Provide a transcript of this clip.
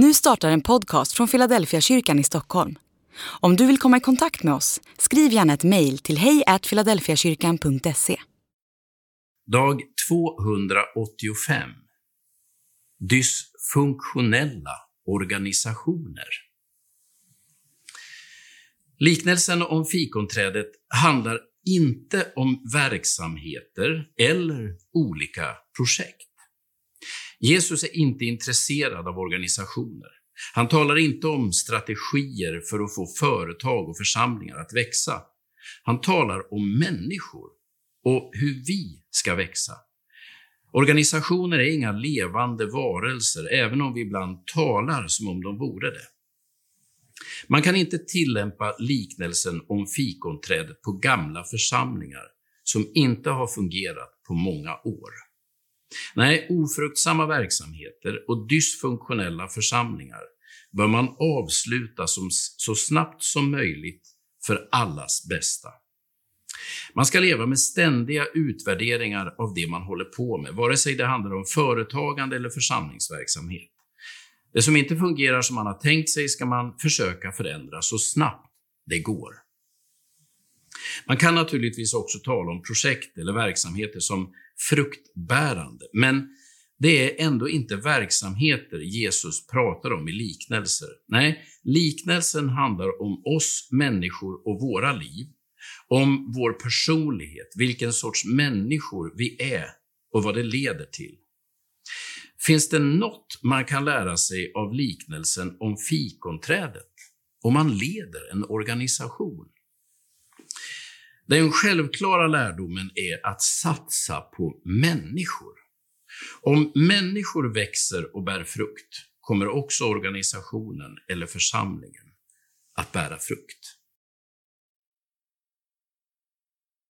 Nu startar en podcast från Philadelphia kyrkan i Stockholm. Om du vill komma i kontakt med oss, skriv gärna ett mejl till hejfiladelfiakyrkan.se. Dag 285. Dysfunktionella organisationer. Liknelsen om fikonträdet handlar inte om verksamheter eller olika projekt. Jesus är inte intresserad av organisationer. Han talar inte om strategier för att få företag och församlingar att växa. Han talar om människor och hur vi ska växa. Organisationer är inga levande varelser, även om vi ibland talar som om de vore det. Man kan inte tillämpa liknelsen om fikonträdet på gamla församlingar som inte har fungerat på många år. Nej, ofruktsamma verksamheter och dysfunktionella församlingar bör man avsluta som, så snabbt som möjligt för allas bästa. Man ska leva med ständiga utvärderingar av det man håller på med, vare sig det handlar om företagande eller församlingsverksamhet. Det som inte fungerar som man har tänkt sig ska man försöka förändra så snabbt det går. Man kan naturligtvis också tala om projekt eller verksamheter som fruktbärande, men det är ändå inte verksamheter Jesus pratar om i liknelser. Nej, liknelsen handlar om oss människor och våra liv, om vår personlighet, vilken sorts människor vi är och vad det leder till. Finns det något man kan lära sig av liknelsen om fikonträdet om man leder en organisation? Den självklara lärdomen är att satsa på människor. Om människor växer och bär frukt kommer också organisationen eller församlingen att bära frukt.